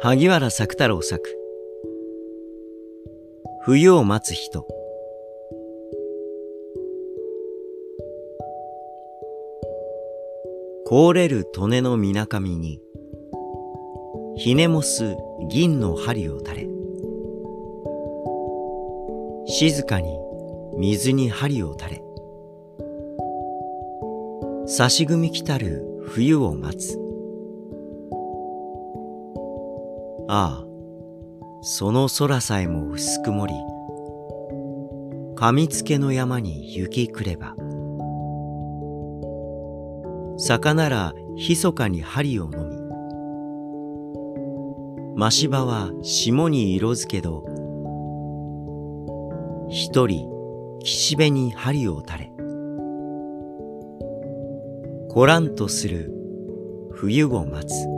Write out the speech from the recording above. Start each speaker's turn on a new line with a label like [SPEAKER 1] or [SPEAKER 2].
[SPEAKER 1] 萩原作太郎作。冬を待つ人。凍れる利根のみなかみにひねもす銀の針を垂れ。静かに水に針を垂れ。差し組み来たる冬を待つ。ああその空さえも薄曇りかみつけの山に雪くれば。坂なら密かに針を飲みましばは霜に色づけど一人岸辺に針を垂れこらんとする冬を待つ。